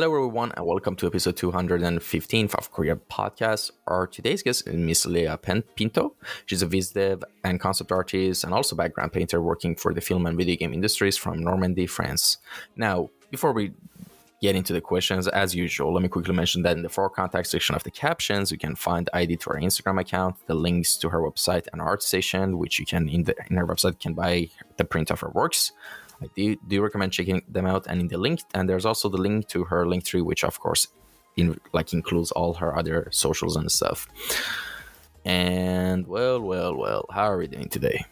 Hello, everyone, and welcome to episode 215 of Kouryer Podcast. Our today's guest is Miss Lea Pinto. She's a viz dev and concept artist and also background painter working for the film and video game industries from Normandy, France. Now, before we get into the questions, as usual, let me quickly mention that in the for contact section of the captions, you can find ID to our Instagram account, the links to her website and ArtStation, which you can in the in her website can buy the print of her works. I do, do recommend checking them out. And in the link, and there's also the link to her Linktree, which of course, in like includes all her other socials and stuff. And well, well, well, how are we doing today?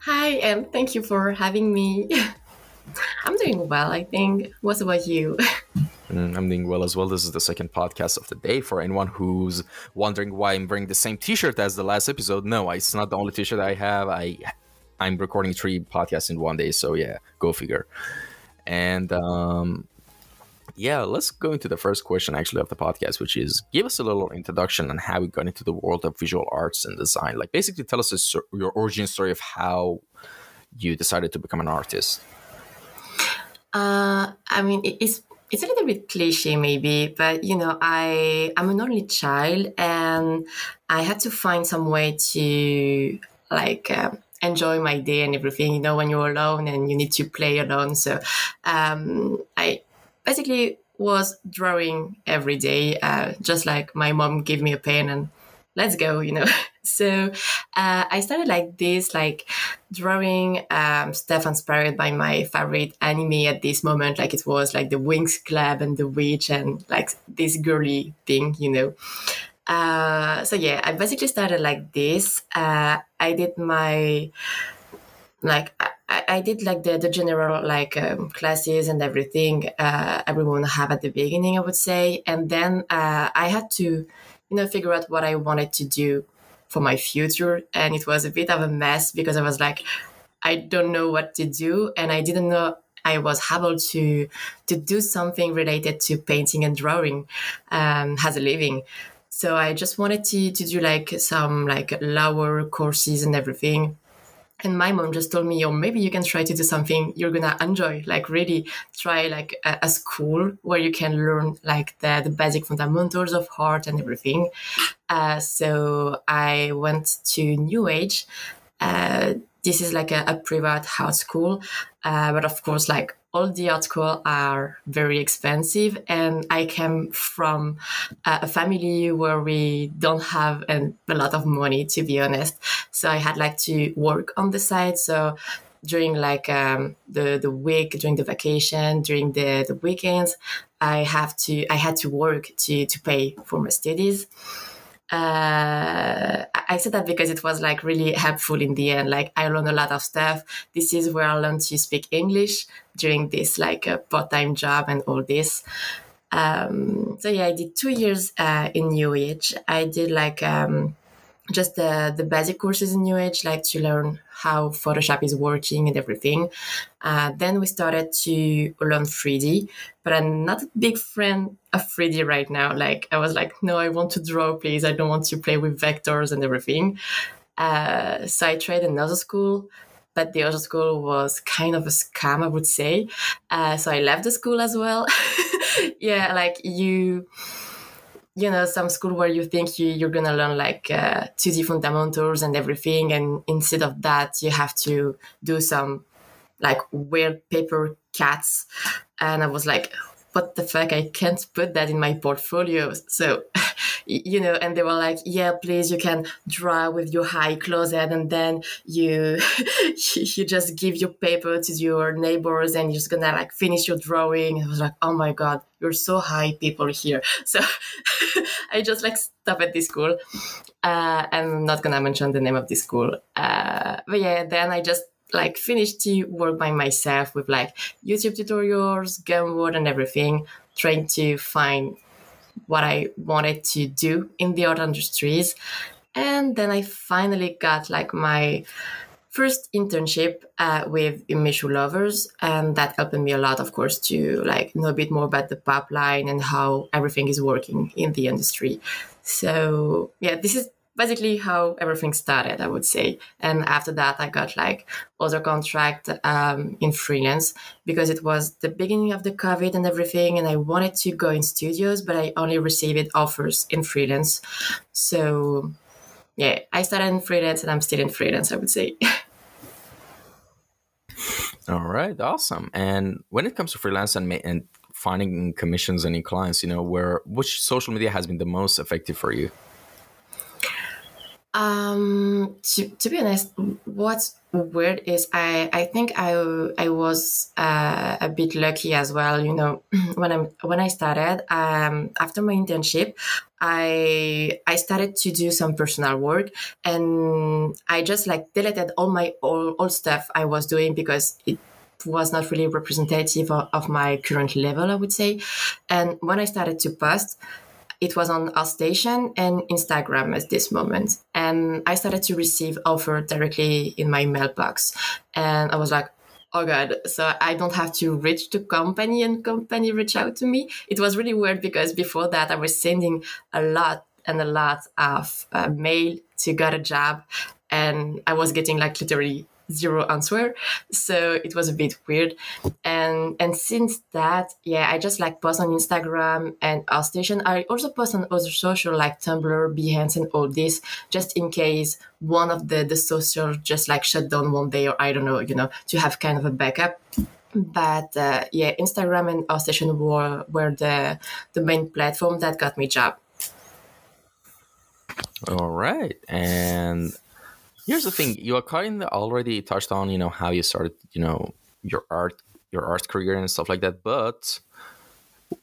Hi, and thank you for having me. I'm doing well, I think. What about you? Mm, I'm doing well as well. This is the second podcast of the day. For anyone who's wondering why I'm wearing the same T-shirt as the last episode, no, it's not the only T-shirt I have. I I'm recording three podcasts in one day, so yeah, go figure. And um, yeah, let's go into the first question actually of the podcast, which is give us a little introduction on how we got into the world of visual arts and design. Like, basically, tell us your origin story of how you decided to become an artist. Uh, I mean, it's it's a little bit cliche maybe but you know i i'm an only child and i had to find some way to like uh, enjoy my day and everything, you know, when you're alone and you need to play alone. So um, I basically was drawing every day, uh, just like my mom gave me a pen and let's go, you know. so uh, I started like this, like drawing um, stuff inspired by my favorite anime at this moment. Like it was like the Winx Club and the Witch and like this girly thing, you know. Uh, so yeah, I basically started like this. Uh, I did my like I, I did like the, the general like um, classes and everything uh, everyone have at the beginning, I would say, and then uh, I had to you know figure out what I wanted to do for my future, and it was a bit of a mess because I was like, I don't know what to do, and I didn't know I was able to to do something related to painting and drawing um, as a living. So I just wanted to, to do like some like lower courses and everything. And my mom just told me, oh, maybe you can try to do something you're gonna enjoy. Like really try like a, a school where you can learn like the, the basic fundamentals of art and everything. Uh, so I went to New Age. Uh, this is like a, a private art school, uh, but of course, like all the art are very expensive and i came from a family where we don't have an, a lot of money to be honest. So i had like to work on the side. So during like um, the the week during the vacation during the the weekends i have to i had to work to to pay for my studies uh, I said that because it was like really helpful in the end. Like I learned a lot of stuff. This is where I learned to speak English during this like a part-time job and all this. Um, so yeah, I did two years uh, in Age. I did like um, just the, the basic courses in New Age, like to learn how Photoshop is working and everything. Uh, then we started to learn 3D, but I'm not a big friend of 3D right now. Like I was like, no, I want to draw, please. I don't want to play with vectors and everything. Uh, so I tried another school, but the other school was kind of a scam, I would say. Uh, so I left the school as well. yeah, like you you know some school where you think you, you're gonna learn like uh, 2d fundamentals and everything and instead of that you have to do some like weird paper cats and i was like what the fuck? I can't put that in my portfolio. So you know and they were like yeah please you can draw with your high closet and then you you just give your paper to your neighbors and you're just gonna like finish your drawing. I was like oh my god you're so high people here. So i just like stop at this school. Uh, i'm not gonna mention the name of this school. Uh, but yeah then i just like finished to work by myself with like YouTube tutorials, Gumroad and everything, trying to find what I wanted to do in the art industries. And then I finally got like my first internship uh, with Image Lovers, and that helped me a lot, of course, to like know a bit more about the pipeline and how everything is working in the industry. So yeah, this is basically how everything started, I would say. And after that, I got like other contract um, in freelance because it was the beginning of the COVID and everything. And I wanted to go in studios, but I only received offers in freelance. So yeah, I started in freelance and I'm still in freelance, I would say. All right, awesome. And when it comes to freelance and, and finding commissions and clients, you know, where which social media has been the most effective for you? Um, to, to be honest, what's weird is I, I think I, I was uh, a bit lucky as well. You know, when I'm when I started um, after my internship, I I started to do some personal work, and I just like deleted all my old, old stuff I was doing because it was not really representative of, of my current level, I would say. And when I started to post, it was on ArtStation and Instagram at this moment. And I started to receive offer directly in my mailbox. And I was like, oh god so i don't have to reach the company and company reach out to me it was really weird because before that i was sending a lot and a lot of uh, mail to get a job and i was getting like literally zero answer. So it was a bit weird. And and since that, yeah, I just like post on Instagram and ArtStation. I also post on other social like Tumblr, Behance, and all this, just in case one of the the social just like shut down one day or I don't know, you know, to have kind of a backup. But uh, yeah, Instagram and ArtStation were were the the main platform that got me job. All right, and here's the thing. You are kind of already touched on you know how you started you know your art your art career and stuff like that. But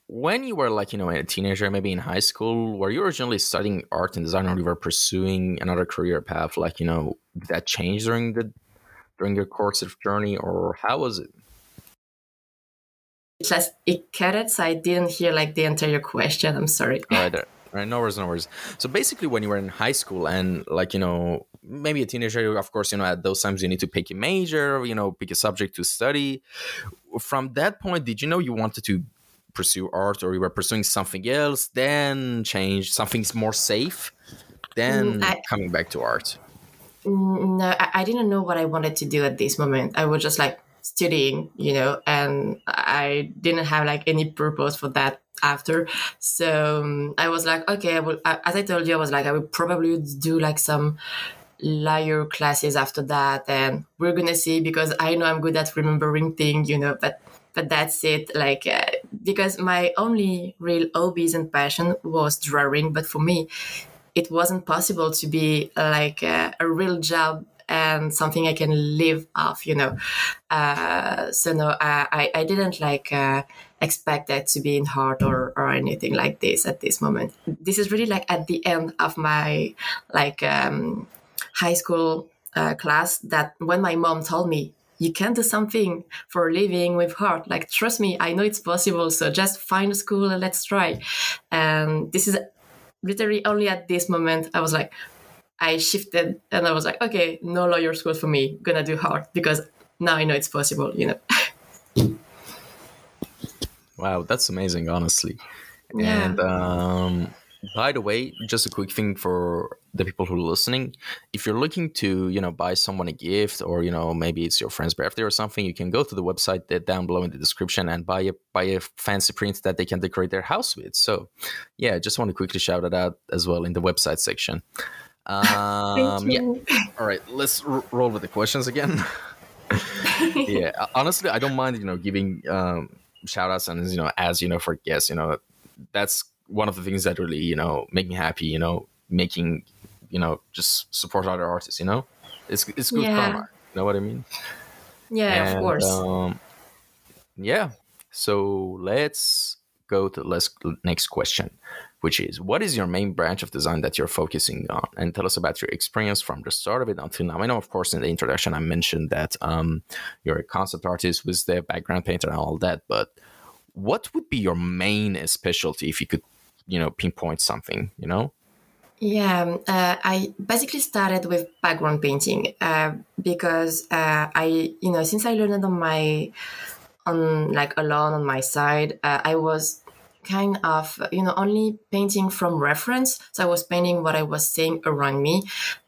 when you were like you know a teenager maybe in high school were you originally studying art and design or you were pursuing another career path like you know did that change during the during your course of journey or how was it? It just it cut it so i didn't hear like the entire question. I'm sorry. All right right? No worries no worries. So basically when you were in high school and like you know maybe a teenager of course you know at those times you need to pick a major you know pick a subject to study. From that point did you know you wanted to pursue art or you were pursuing something else then change something more safe then mm, I, coming back to art? Mm, no I didn't know what i wanted to do at this moment. I was just like studying you know and i didn't have like any purpose for that after. So um, I was like, okay, I will, as I told you, I was like, I will probably do like some lyre classes after that. And we're going to see because I know I'm good at remembering things, you know, but, but that's it. Like, uh, because my only real hobbies and passion was drawing. But for me, it wasn't possible to be like uh, a real job and something I can live off, you know. Uh, so no, I, I didn't like uh, expect that to be in heart or, or anything like this at this moment. This is really like at the end of my like um, high school uh, class that when my mom told me you can do something for living with heart. Like, trust me, I know it's possible. So just find a school and let's try. And this is literally only at this moment I was like, I shifted and I was like, okay, no lawyer school for me. Gonna do hard because now I know it's possible, you know. wow, that's amazing, honestly. Yeah. And um, by the way, just a quick thing for the people who are listening: if you're looking to, you know, buy someone a gift, or you know, maybe it's your friend's birthday or something, you can go to the website that down below in the description and buy a buy a fancy print that they can decorate their house with. So, yeah, just want to quickly shout it out as well in the website section. Um, yeah. All right, let's r- roll with the questions again. yeah, honestly, I don't mind you know giving um, shout outs and you know as you know for guests. You know, that's one of the things that really you know make me happy. You know, making you know just support other artists. You know, it's it's good yeah. karma. You know what I mean? Yeah, and, of course. Um, yeah. So let's go to the next question which is what is your main branch of design that you're focusing on? And tell us about your experience from the start of it until now. I know, of course, in the introduction, I mentioned that um, you're a concept artist with the background painter and all that, but what would be your main specialty if you could, you know, pinpoint something, you know? Yeah, um, uh, I basically started with background painting uh, because uh, I, you know, since I learned on my, on like alone on my side, uh, I was kind of you know only painting from reference so i was painting what i was seeing around me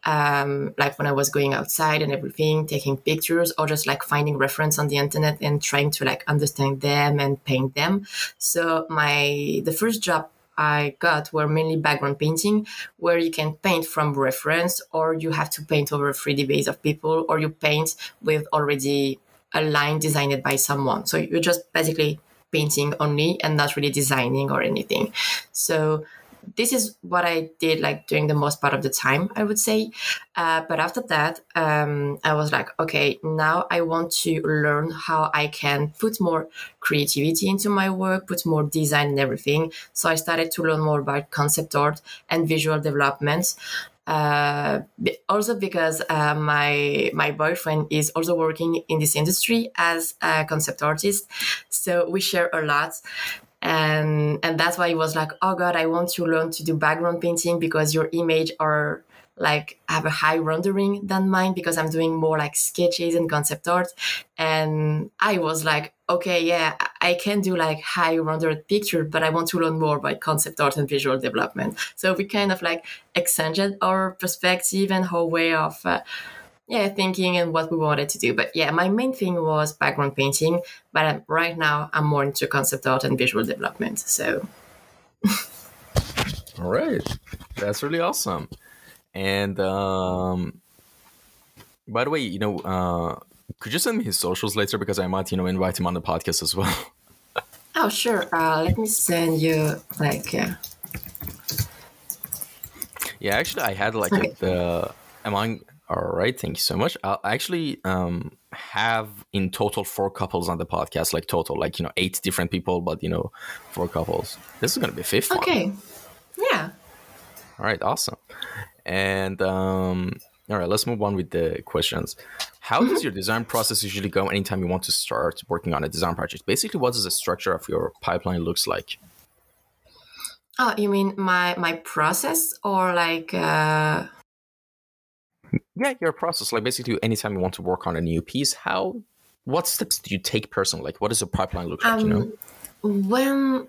um, like when i was going outside and everything taking pictures or just like finding reference on the internet and trying to like understand them and paint them so my the first job I got were mainly background painting, where you can paint from reference, or you have to paint over a 3D base of people, or you paint with already a line designed by someone. So you're just basically painting only and not really designing or anything. So this is what I did like during the most part of the time, I would say. Uh, but after that, um, I was like, okay, now I want to learn how I can put more creativity into my work, put more design and everything. So I started to learn more about concept art and visual development. Uh, also because uh, my my boyfriend is also working in this industry as a concept artist, so we share a lot. And and that's why it was like oh god i want to learn to do background painting because your image are like have a high rendering than mine because i'm doing more like sketches and concept art. And i was like okay yeah i can do like high rendered picture but i want to learn more about concept art and visual development so we kind of like exchanged our perspective and our way of uh, yeah, thinking and what we wanted to do. But yeah, my main thing was background painting. But um, right now, I'm more into concept art and visual development. So. All right, that's really awesome. And um, by the way, you know, uh, could you send me his socials later because I might, you know, invite him on the podcast as well. oh sure. Uh, let me send you like. Uh... Yeah, actually, I had like okay. the among all right, thank you so much. I actually um, have in total four couples on the podcast, like total, like you know, eight different people, but you know, four couples. This is gonna be fifth. Okay. One. Yeah. All right, awesome. And um, all right, let's move on with the questions. How mm-hmm. does your design process usually go anytime you want to start working on a design project? Basically, what does the structure of your pipeline looks like? Oh, you mean my my process or like? Uh yeah, your process. Like basically, anytime you want to work on a new piece, how, what steps do you take personally? Like, what does your pipeline look like? Um, you know, um, when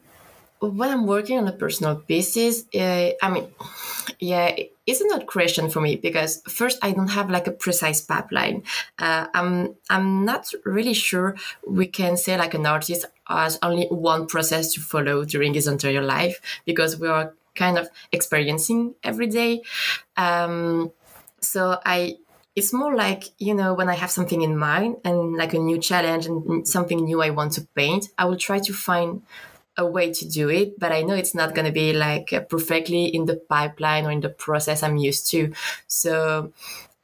when I'm working on a personal pieces, uh, I mean, yeah, it's not question for me because first I don't have like a precise pipeline. Uh, I'm I'm not really sure we can say like an artist has only one process to follow during his entire life because we are kind of experiencing every day. Um, so I it's more like you know when i have something in mind and like a new challenge and something new i want to paint i will try to find a way to do it but i know it's not going to be like perfectly in the pipeline or in the process i'm used to so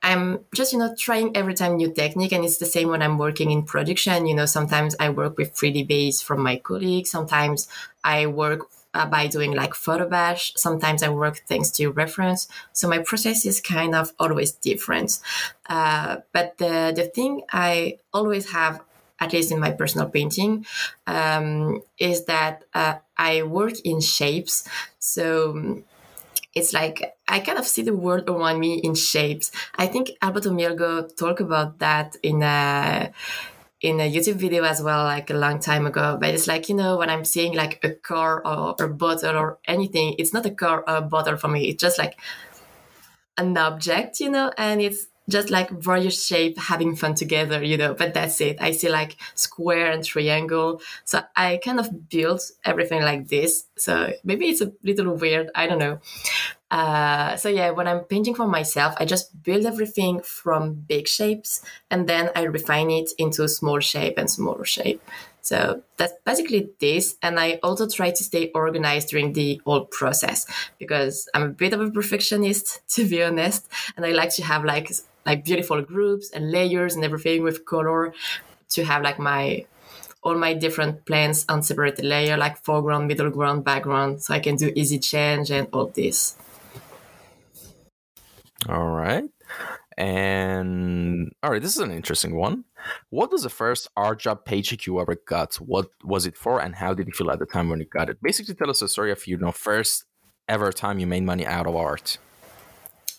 i'm just you know trying every time new technique and it's the same when i'm working in production you know sometimes i work with 3d base from my colleagues sometimes i work uh, by doing like photo bash. Sometimes I work thanks to reference. So my process is kind of always different. Uh, but the, the thing I always have, at least in my personal painting, um, is that uh, I work in shapes. So it's like I kind of see the world around me in shapes. I think Alberto Mielgo talked about that in a in a YouTube video as well, like a long time ago. But it's like, you know, when I'm seeing like a car or a bottle or anything, it's not a car or a bottle for me. It's just like an object, you know, and it's just like various shape having fun together, you know, but that's it. I see like square and triangle. So I kind of built everything like this. So maybe it's a little weird. I don't know. Uh, so yeah, when I'm painting for myself, I just build everything from big shapes and then I refine it into small shape and smaller shape. So that's basically this. And I also try to stay organized during the whole process because I'm a bit of a perfectionist, to be honest. And I like to have like, like beautiful groups and layers and everything with color to have like my all my different plans on separated layer like foreground, middle ground, background, so I can do easy change and all this. All right. And all right, this is an interesting one. What was the first art job paycheck you ever got? What was it for, and how did you feel at the time when you got it? Basically, tell us a story of you know first ever time you made money out of art.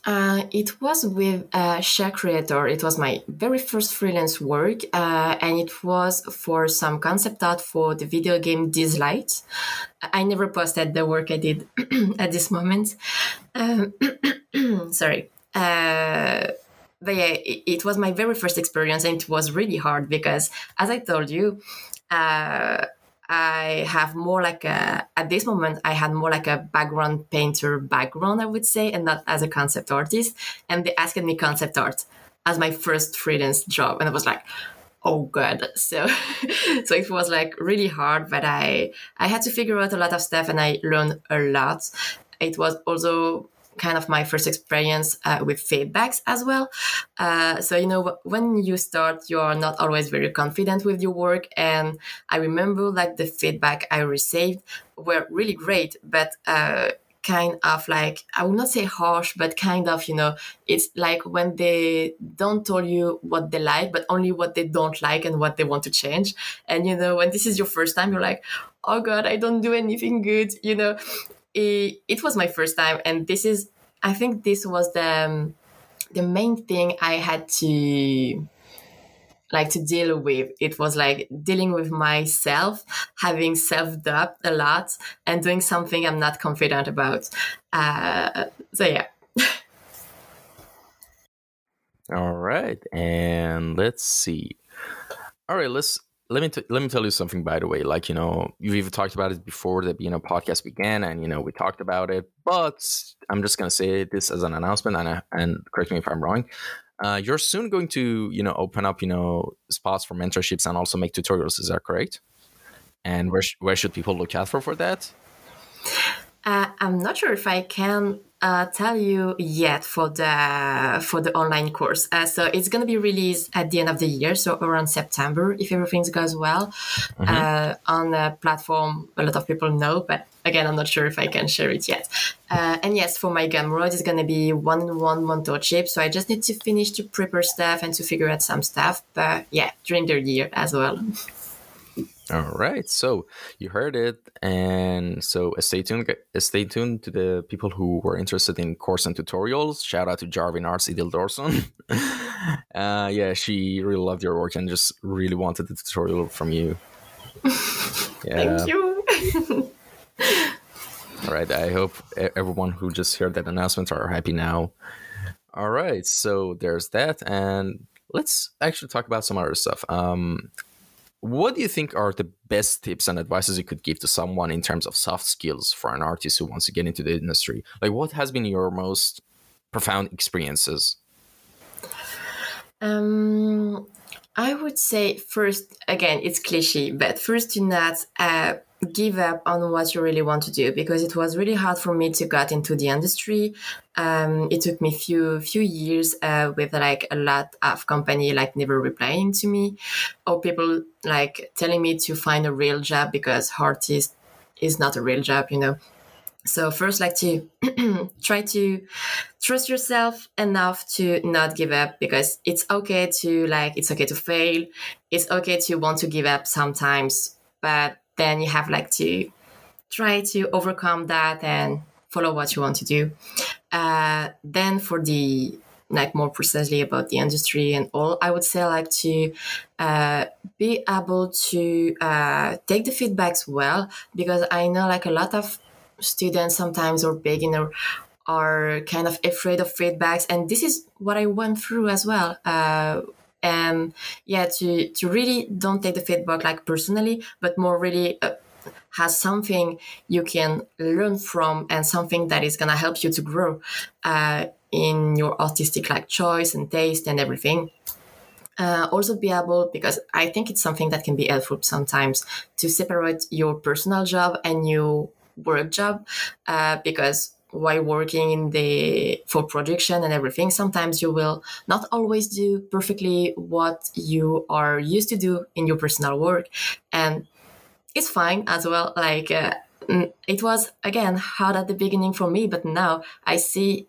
Uh, it was with uh, Share Creator. It was my very first freelance work, uh, and it was for some concept art for the video game Light. I never posted the work I did at this moment. Um, sorry. Uh, but yeah, it, it, was my very first experience, and it was really hard because, as I told you, uh, I have more like a, at this moment, I had more like a background painter background, I would say, and not as a concept artist. And they asked me concept art as my first freelance job. And I was like, oh god so so it was like really hard but i i had to figure out a lot of stuff and i learned a lot it was also kind of my first experience uh, with feedbacks as well. Uh, so, you know, when you start, you are not always very confident with your work. And I remember like the feedback I received were really great, but, uh, kind of like i will not say harsh but kind of you know it's like when they don't tell you what they like but only what they don't like and what they want to change and you know when this is your first time you're like oh god i don't do anything good you know it, it was my first time and this is i think this was the um, the main thing i had to like to deal with. It was like dealing with myself having self-doubt a lot and doing something i'm not confident about. Uh, so yeah. All right and let's see. All right let's let me t- let me tell you something by the way like you know you've even talked about it before that you know podcast began and you know we talked about it but i'm just gonna say this as an announcement and uh, and correct me if i'm wrong uh, you're soon going to you know open up you know spots for mentorships and also make tutorials is that correct? And where, sh- where should people look out for for that? Uh, i'm not sure if i can uh, tell you yet for the for the online course. Uh, so it's going to be released at the end of the year, so around September, if everything goes well, mm-hmm. uh, on a platform a lot of people know. But again, I'm not sure if I can share it yet. Uh, and yes, for my Gumroad, it's going to be one-on-one mentorship. So I just need to finish to prepare stuff and to figure out some stuff. But yeah, during the year as well. All right, so you heard it, and so stay tuned. Stay tuned to the people who were interested in course and tutorials. Shout out to Jarvin Arts Idil Dorson. uh, yeah, she really loved your work and just really wanted the tutorial from you. Yeah. Thank you. All right, I hope everyone who just heard that announcement are happy now. All right, so there's that, and let's actually talk about some other stuff. Um, what do you think are the best tips and advices you could give to someone in terms of soft skills for an artist who wants to get into the industry? Like, what has been your most profound experiences? Um, I would say first, again, it's cliche, but first to not uh, give up on what you really want to do because it was really hard for me to get into the industry. Um, it took me few few years uh, with like a lot of company like never replying to me or people like telling me to find a real job because artist is not a real job, you know. So first, like to try to trust yourself enough to not give up because it's okay to like it's okay to fail. It's okay to want to give up sometimes, but then you have like to try to overcome that and follow what you want to do. Uh, then for the like more precisely about the industry and all, I would say like to uh, be able to uh, take the feedbacks well because I know like a lot of students sometimes or beginner are kind of afraid of feedbacks and this is what I went through as well. And yeah to to really don't take the feedback like personally but more really uh, has something you can learn from and something that is to help you to grow uh, in your artistic like choice and taste and everything. Uh, also be able because i think it's something that can be helpful sometimes to separate your personal job and your work job uh, because while working in the for production and everything sometimes you will not always do perfectly what you are used to do in your personal work. And it's fine as well like uh, it was again hard at the beginning for me but now i see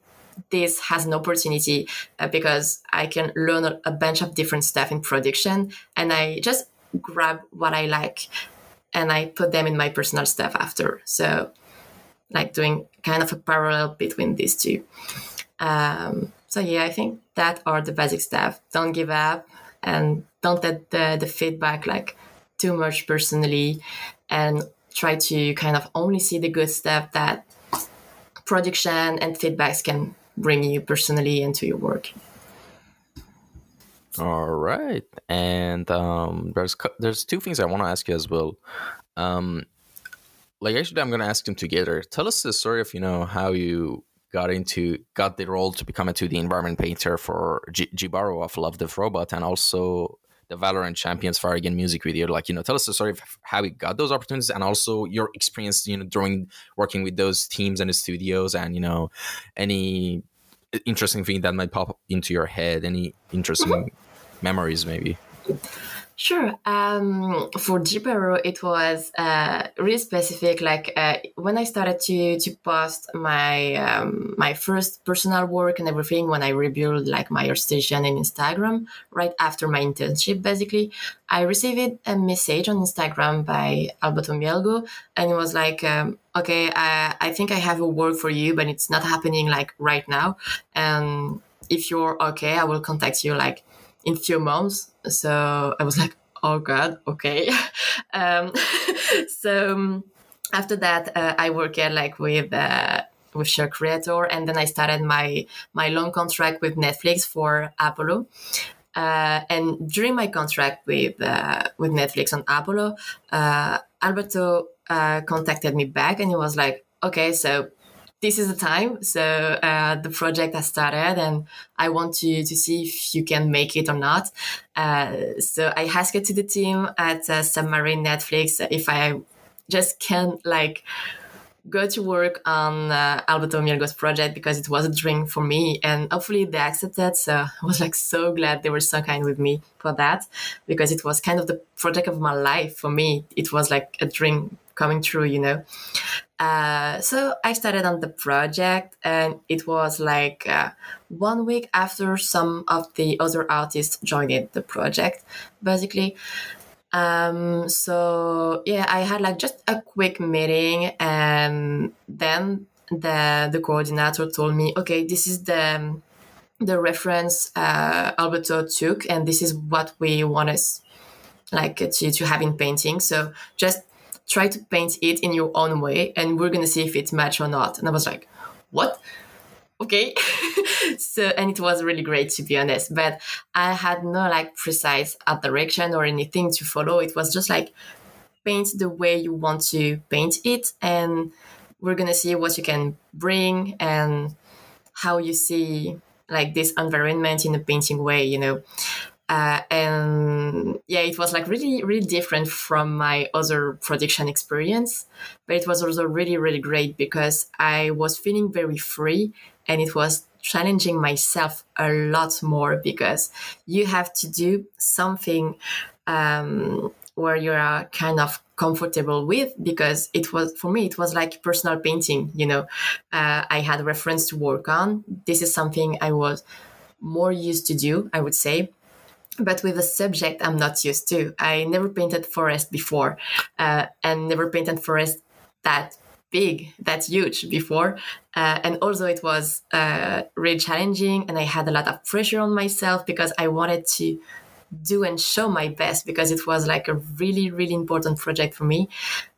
this has an opportunity uh, because i can learn a bunch of different stuff in production and i just grab what i like and i put them in my personal stuff after. So like doing kind of a parallel between these two. Um, so yeah, I think that are the basic stuff. Don't give up and don't let the, the feedback like too much personally and try to kind of only see the good stuff that production and feedbacks can bring you personally into your work. All right, and um, there's there's two things I want to ask you as well. Um, like actually, I'm gonna ask them together. Tell us the story of you know how you got into got the role to become a 2D environment painter for G- Jibaro of Love Death Robot, and also the Valorant Champions Fire Again music video. Like you know, tell us the story of how you got those opportunities, and also your experience, you know, during working with those teams and the studios, and you know, any interesting thing that might pop into your head, any interesting mm-hmm. memories, maybe. Sure. Um, for Jibaro, it was uh, really specific. Like uh, when I started to to post my um, my first personal work and everything, when I rebuilt like my station and Instagram right after my internship, basically, I received a message on Instagram by Alberto Mielgo, and it was like, um, "Okay, I, I think I have a work for you, but it's not happening like right now. And if you're okay, I will contact you like." In few months. So I was like, oh God, okay. um, so um, after that, uh, I worked like with uh, with Share Creator, and then I started my my long contract with Netflix for Apollo. Uh, and during my contract with uh, with Netflix on Apollo, uh, Alberto uh, contacted me back, and he was like, "Okay, so this is the time. So uh, the project has started, and I want to to see if you can make it or not. Uh, so I asked to the team at uh, Submarine Netflix if I just can like go to work on uh, Alberto Mielgo's project because it was a dream for me and hopefully they accepted. So I was like so glad they were so kind with me for that because it was kind of the project of my life for me. It was like a dream coming true, you know. Uh, so I started on the project, and it was like uh, one week after some of the other artists joined the project, basically. Um, so yeah, I had like just a quick meeting, and then the the coordinator told me, okay, this is the the reference uh, Alberto took, and this is what we want us like to to have in painting. So just try to paint it in your own way and we're to see if it's match or not. And I was like, what? Okay. so, and it was really great to be honest, but I had no like precise direction or anything to follow. It was just like paint the way you want to paint it. And we're to see what you can bring and how you see like this environment in a painting way, you know. Uh, and yeah, it was like really, really different from my other production experience. But it was also really, really great because I was feeling very free and it was challenging myself a lot more because you have to do something um, where you are kind of comfortable with because it was for me it was like personal painting you know uh, i had reference to work on this is something i was more used to do i would say but with a subject I'm not used to. I never painted forest before, uh, and never painted forest that big, that huge before. Uh, and also, it was uh, really challenging, and I had a lot of pressure on myself because I wanted to do and show my best because it was like a really, really important project for me.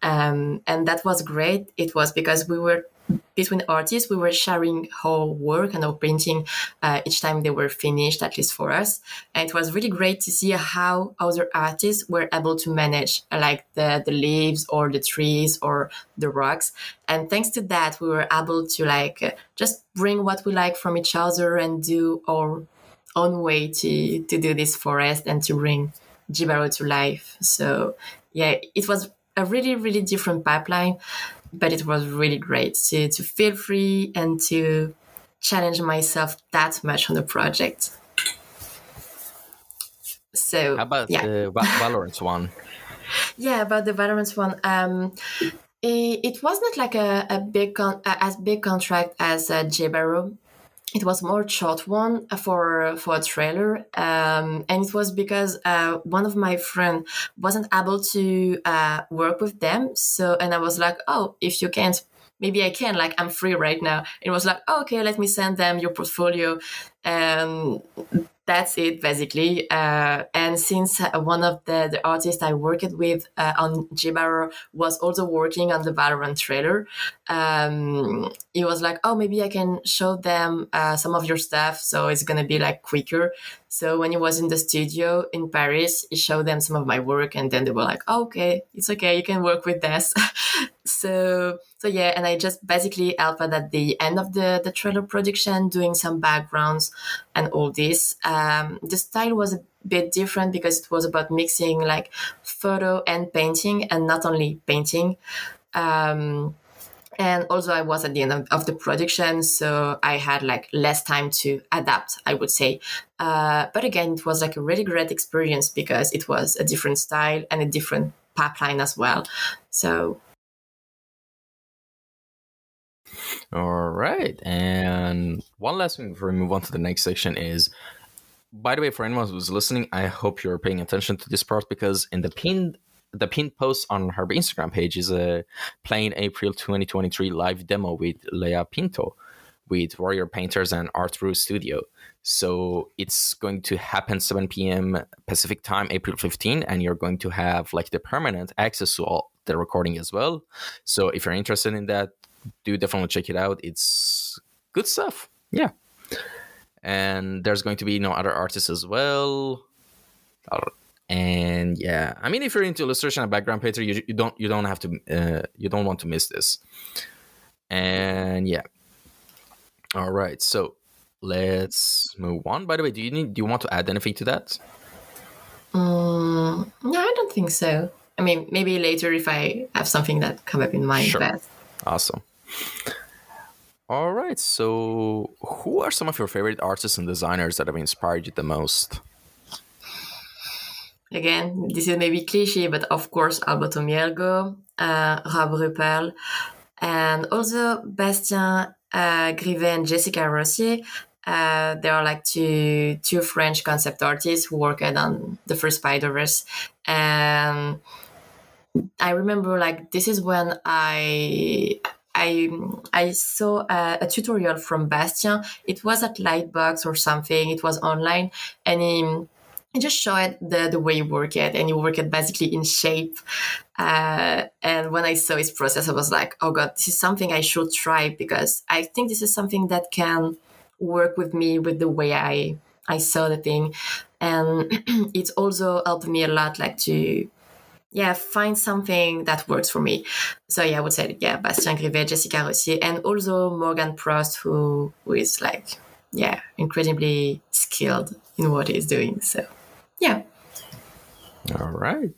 Um, and that was great. It was because we were between artists, we were sharing our work and our painting uh, each time they were finished, at least for us. And it was really great to see how other artists were able to manage like the, the leaves or the trees or the rocks. And thanks to that, we were able to like just bring what we like from each other and do our own way to, to do this forest and to bring Jibaro to life. So yeah, it was a really, really different pipeline but it was really great to, to feel free and to challenge myself that much on the project. So, how about yeah. the Valorant one? yeah, about the Valorant one. Um, it, it was not like a, a big con- as big contract as uh, Jibaro it was more short one for for a trailer um, and it was because uh, one of my friend wasn't able to uh, work with them so and i was like oh if you can't maybe I can. Like I'm free right now. It was like, oh, okay, let me send them your portfolio, and that's it basically. Uh, and since uh, one of the, the artists I worked with uh, on Jibaro was also working on the Valorant trailer, um, he was like, "Oh, maybe I can show them uh, some of your stuff, so it's gonna be like quicker." So when he was in the studio in Paris, he showed them some of my work, and then they were like, oh, "Okay, it's okay, you can work with this." so so yeah, and I just basically helped at the end of the the trailer production, doing some backgrounds and all this. Um, the style was a bit different because it was about mixing like photo and painting, and not only painting. Um, and also i was at the end of, of, the production so i had like less time to adapt i would say uh, but again it was like a really great experience because it was a different style and a different pipeline as well so all right. And one last thing before we move on to the next section is by the way, for anyone who's listening, I hope you're paying attention to this part because in the pinned the pinned post on her Instagram page is a playing April 2023 live demo with Lea Pinto with Warrior Painters and Art Room Studio. So it's going to happen 7 p.m. Pacific time, April 15, and you're going to have like the permanent access to all the recording as well. So if you're interested in that, do definitely check it out. It's good stuff. Yeah. And there's going to be no other artists as well. And yeah, I mean, if you're into illustration and background painter, you, you don't you don't have to uh, you don't want to miss this. And yeah. All right, so let's move on. By the way, do you need do you want to add anything to that? Um, no, I don't think so. I mean, maybe later if I have something that come up in mind. Sure. But... Awesome. All right. So, who are some of your favorite artists and designers that have inspired you the most? Again, this is maybe cliche, but of course, Alberto Mielgo, uh, Rob Ruppel, and also Bastien uh, Grivet and Jessica Rossier. Uh, they are like two two French concept artists who worked on the first Spider Verse, and I remember like this is when I I I saw a, a, tutorial from Bastien. It was at Lightbox or something. It was online, and he, he just showed the the way you work it, and you work it basically in shape. Uh, and when I saw his process, I was like, oh god, this is something I should try because I think this is something that can work with me with the way I I saw the thing, and it also helped me a lot, like to yeah, find something that works for me. So yeah, I would say yeah, Bastien Grivet, Jessica Rossier, and also Morgan Prost, who who is like yeah, incredibly skilled in what he's doing. So yeah. All right.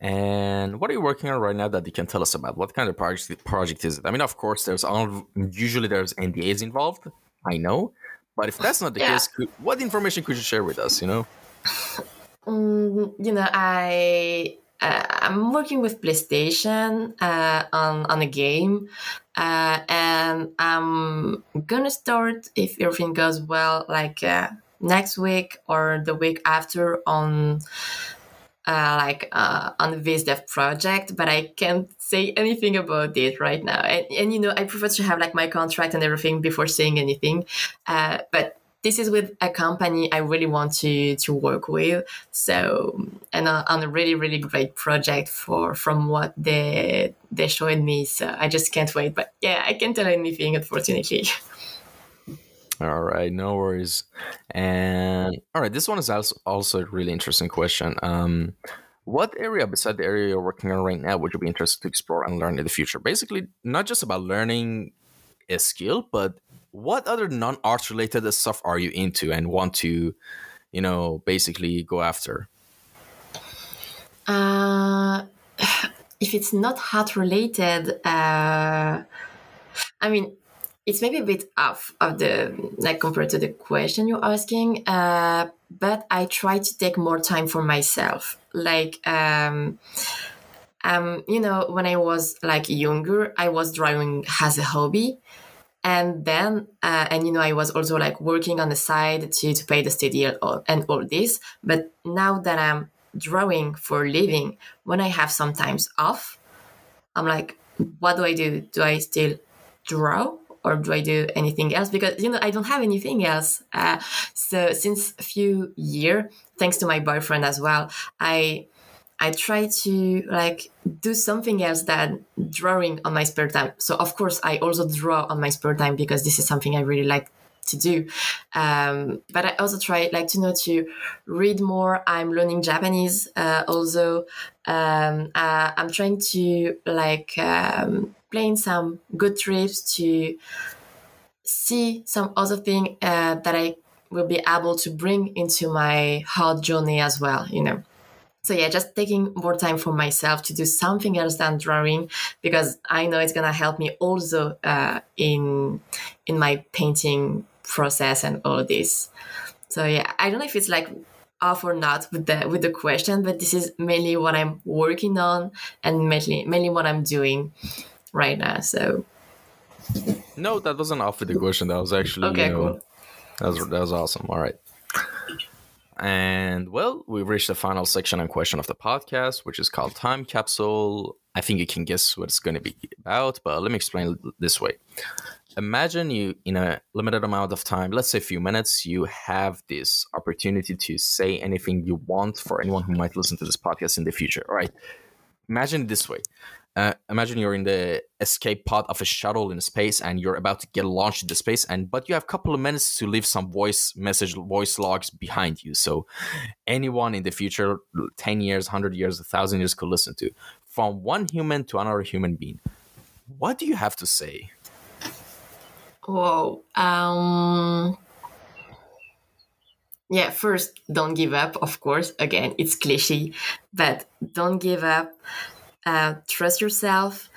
And what are you working on right now that you can tell us about? What kind of project project is it? I mean, of course, there's all usually there's NDAs involved. I know, but if that's not the yeah. case, could, what information could you share with us? You know. Um, you know, I uh, I'm working with PlayStation uh, on on a game, uh, and I'm gonna start if everything goes well, like uh, next week or the week after on. Uh, like uh, on the VizDev project, but I can't say anything about it right now. And, and you know, I prefer to have like my contract and everything before saying anything. but this is with a company I really want to to work with. So and on a really really great project for from what they they showed me. So I just can't wait. But yeah, I can't tell anything unfortunately. All right, no worries. And all right, this one is also also a really interesting question. Um, what area beside the area you're working on right now would you be interested to explore and learn in the future? Basically, not just about learning a skill, but what other non-art related stuff are you into and want to you know basically go after uh if it's not art related uh i mean it's maybe a bit off of the like compared to the question you're asking uh but i try to take more time for myself. Like um um you know when i was like younger i was drawing as a hobby. And then uh, and you know i was also like working on the side to, to pay the study and all this. But now that i'm drawing for living when i have sometimes off i'm like what do i do? Do i still draw or do I do anything else? Because you know I don't have anything else. Uh, so since a few year, thanks to my boyfriend as well, I I try to like do something else than drawing on my spare time. So of course I also draw on my spare time because this is something I really like to do. Um, but I also try like to know to read more. I'm learning Japanese. Uh, also, um, uh, I'm trying to like um, plan some good trips to see some other thing uh, that I will be able to bring into my hard journey as well. You know so yeah just taking more time for myself to do something else than drawing because i know it's gonna help me also uh, in in my painting process and all this so yeah i don't know if it's like off or not with the with the question but this is mainly what i'm working on and mainly mainly what i'm doing right now so no that wasn't off with the question that was actually okay you know, cool that was that was awesome all right and well, we've reached the final section and question of the podcast, which is called Time Capsule. I think you can guess what it's going to be about, but let me explain this way. Imagine you, in a limited amount of time, let's say a few minutes, you have this opportunity to say anything you want for anyone who might listen to this podcast in the future. All right. Imagine it this way uh, imagine you're in the escape pod of a shuttle in space and you're about to get launched into space and but you have a couple of minutes to leave some voice message voice logs behind you. So anyone in the future 10 years 100 years 1000 years could listen to. From one human to another human being. What do you have to say? Whoa um yeah first don't give up of course. Again it's cliche but don't give up uh, trust yourself.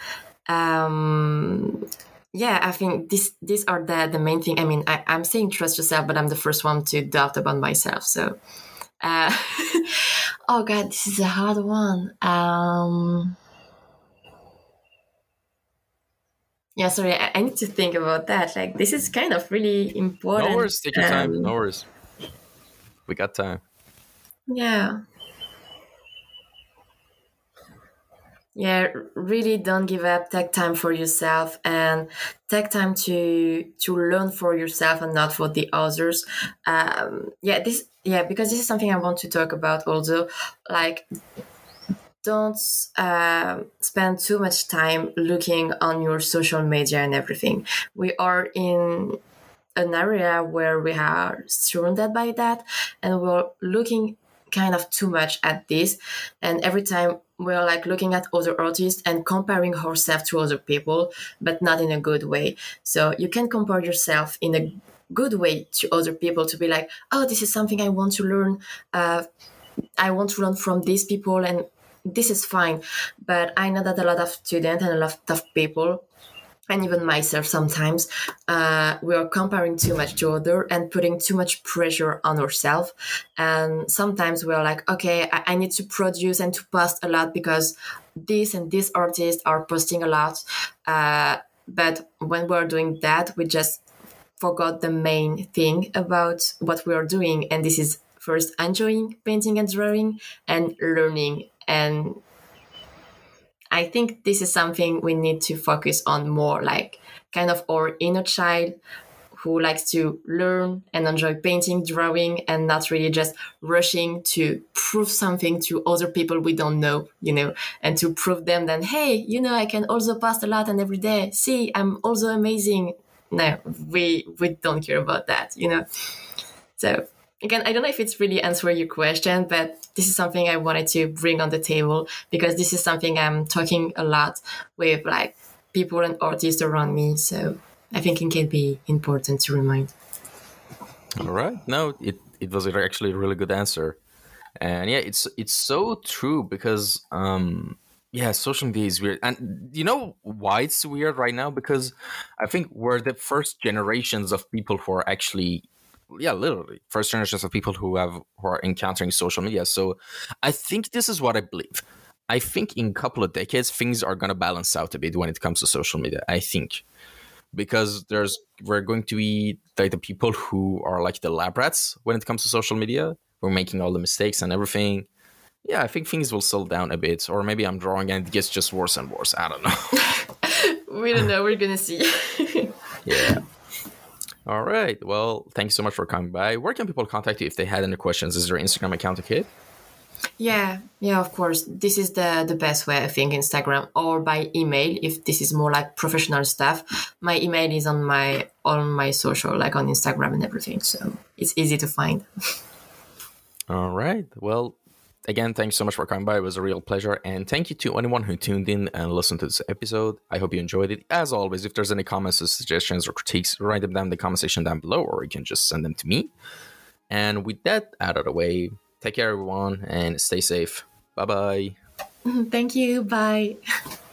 Um, yeah, I think this these are the the main thing. I mean, I, am saying trust yourself, but I'm the first one to doubt about myself. So, uh, oh god, this is a hard one. Um, yeah, sorry, I, I, need to think about that. Like, this is kind of really important. No worries, take your um, time. No worries. We got time. Yeah. Yeah really don't give up. Take time for yourself and take time to to learn for yourself and not for the others. Um yeah this yeah because this is something i want to talk about also. Like don't uh, spend too much time looking on your social media and everything. We are in an area where we are surrounded by that and we're looking kind of too much at this. And every time we're like looking at other artists and comparing ourselves to other people but not in a good way. So you can compare yourself in a good way to other people to be like oh this is something i want to learn. Uh, i want to learn from these people and this is fine. But i know that a lot of students and a lot of people and even myself sometimes uh, we are comparing too much to other and putting too much pressure on ourselves. And sometimes we're like okay I-, I, need to produce and to post a lot because this and this artists are posting a lot. Uh, but when we're doing that we just forgot the main thing about what we are doing. And this is first enjoying painting and drawing and learning and I think this is something we need to focus on more, like kind of our inner child who likes to learn and enjoy painting, drawing, and not really just rushing to prove something to other people we don't know, you know, and to prove them that, hey, you know, I can also post a lot and every day. See, I'm also amazing. No, we we don't care about that, you know. So again, I don't know if it's really answering your question, but this is something I wanted to bring on the table because this is something I'm talking a lot with like people and artists around me. So I think it can be important to remind. All right. No, it, it was actually a really good answer. And yeah, it's it's so true because um yeah, social media is weird. And you know why it's weird right now? Because I think we're the first generations of people who are actually yeah literally. First generations of people who have who are encountering social media. So i think this is what i believe. I think in a couple of decades things are going to balance out a bit when it comes to social media i think. Because there's we're going to be like the people who are like the lab rats when it comes to social media. We're making all the mistakes and everything. Yeah i think things will settle down a bit or maybe i'm drawing and it gets just worse and worse. I don't know. We don't know. We're gonna see. yeah. All right. Well, thank you so much for coming by. Where can people contact you if they had any questions? Is there Instagram account okay? Yeah, yeah, of course. This is the the best way, I think, Instagram or by email if this is more like professional stuff. My email is on my on my social, like on Instagram and everything, so it's easy to find. All right. Well, again, thanks so much for coming by. It was a real pleasure. And thank you to anyone who tuned in and listened to this episode. I hope you enjoyed it. As always, if there's any comments or suggestions or critiques, write them down in the comment section down below, or you can just send them to me. And with that out of the way, take care, everyone, and stay safe. Bye bye. Thank you. Bye.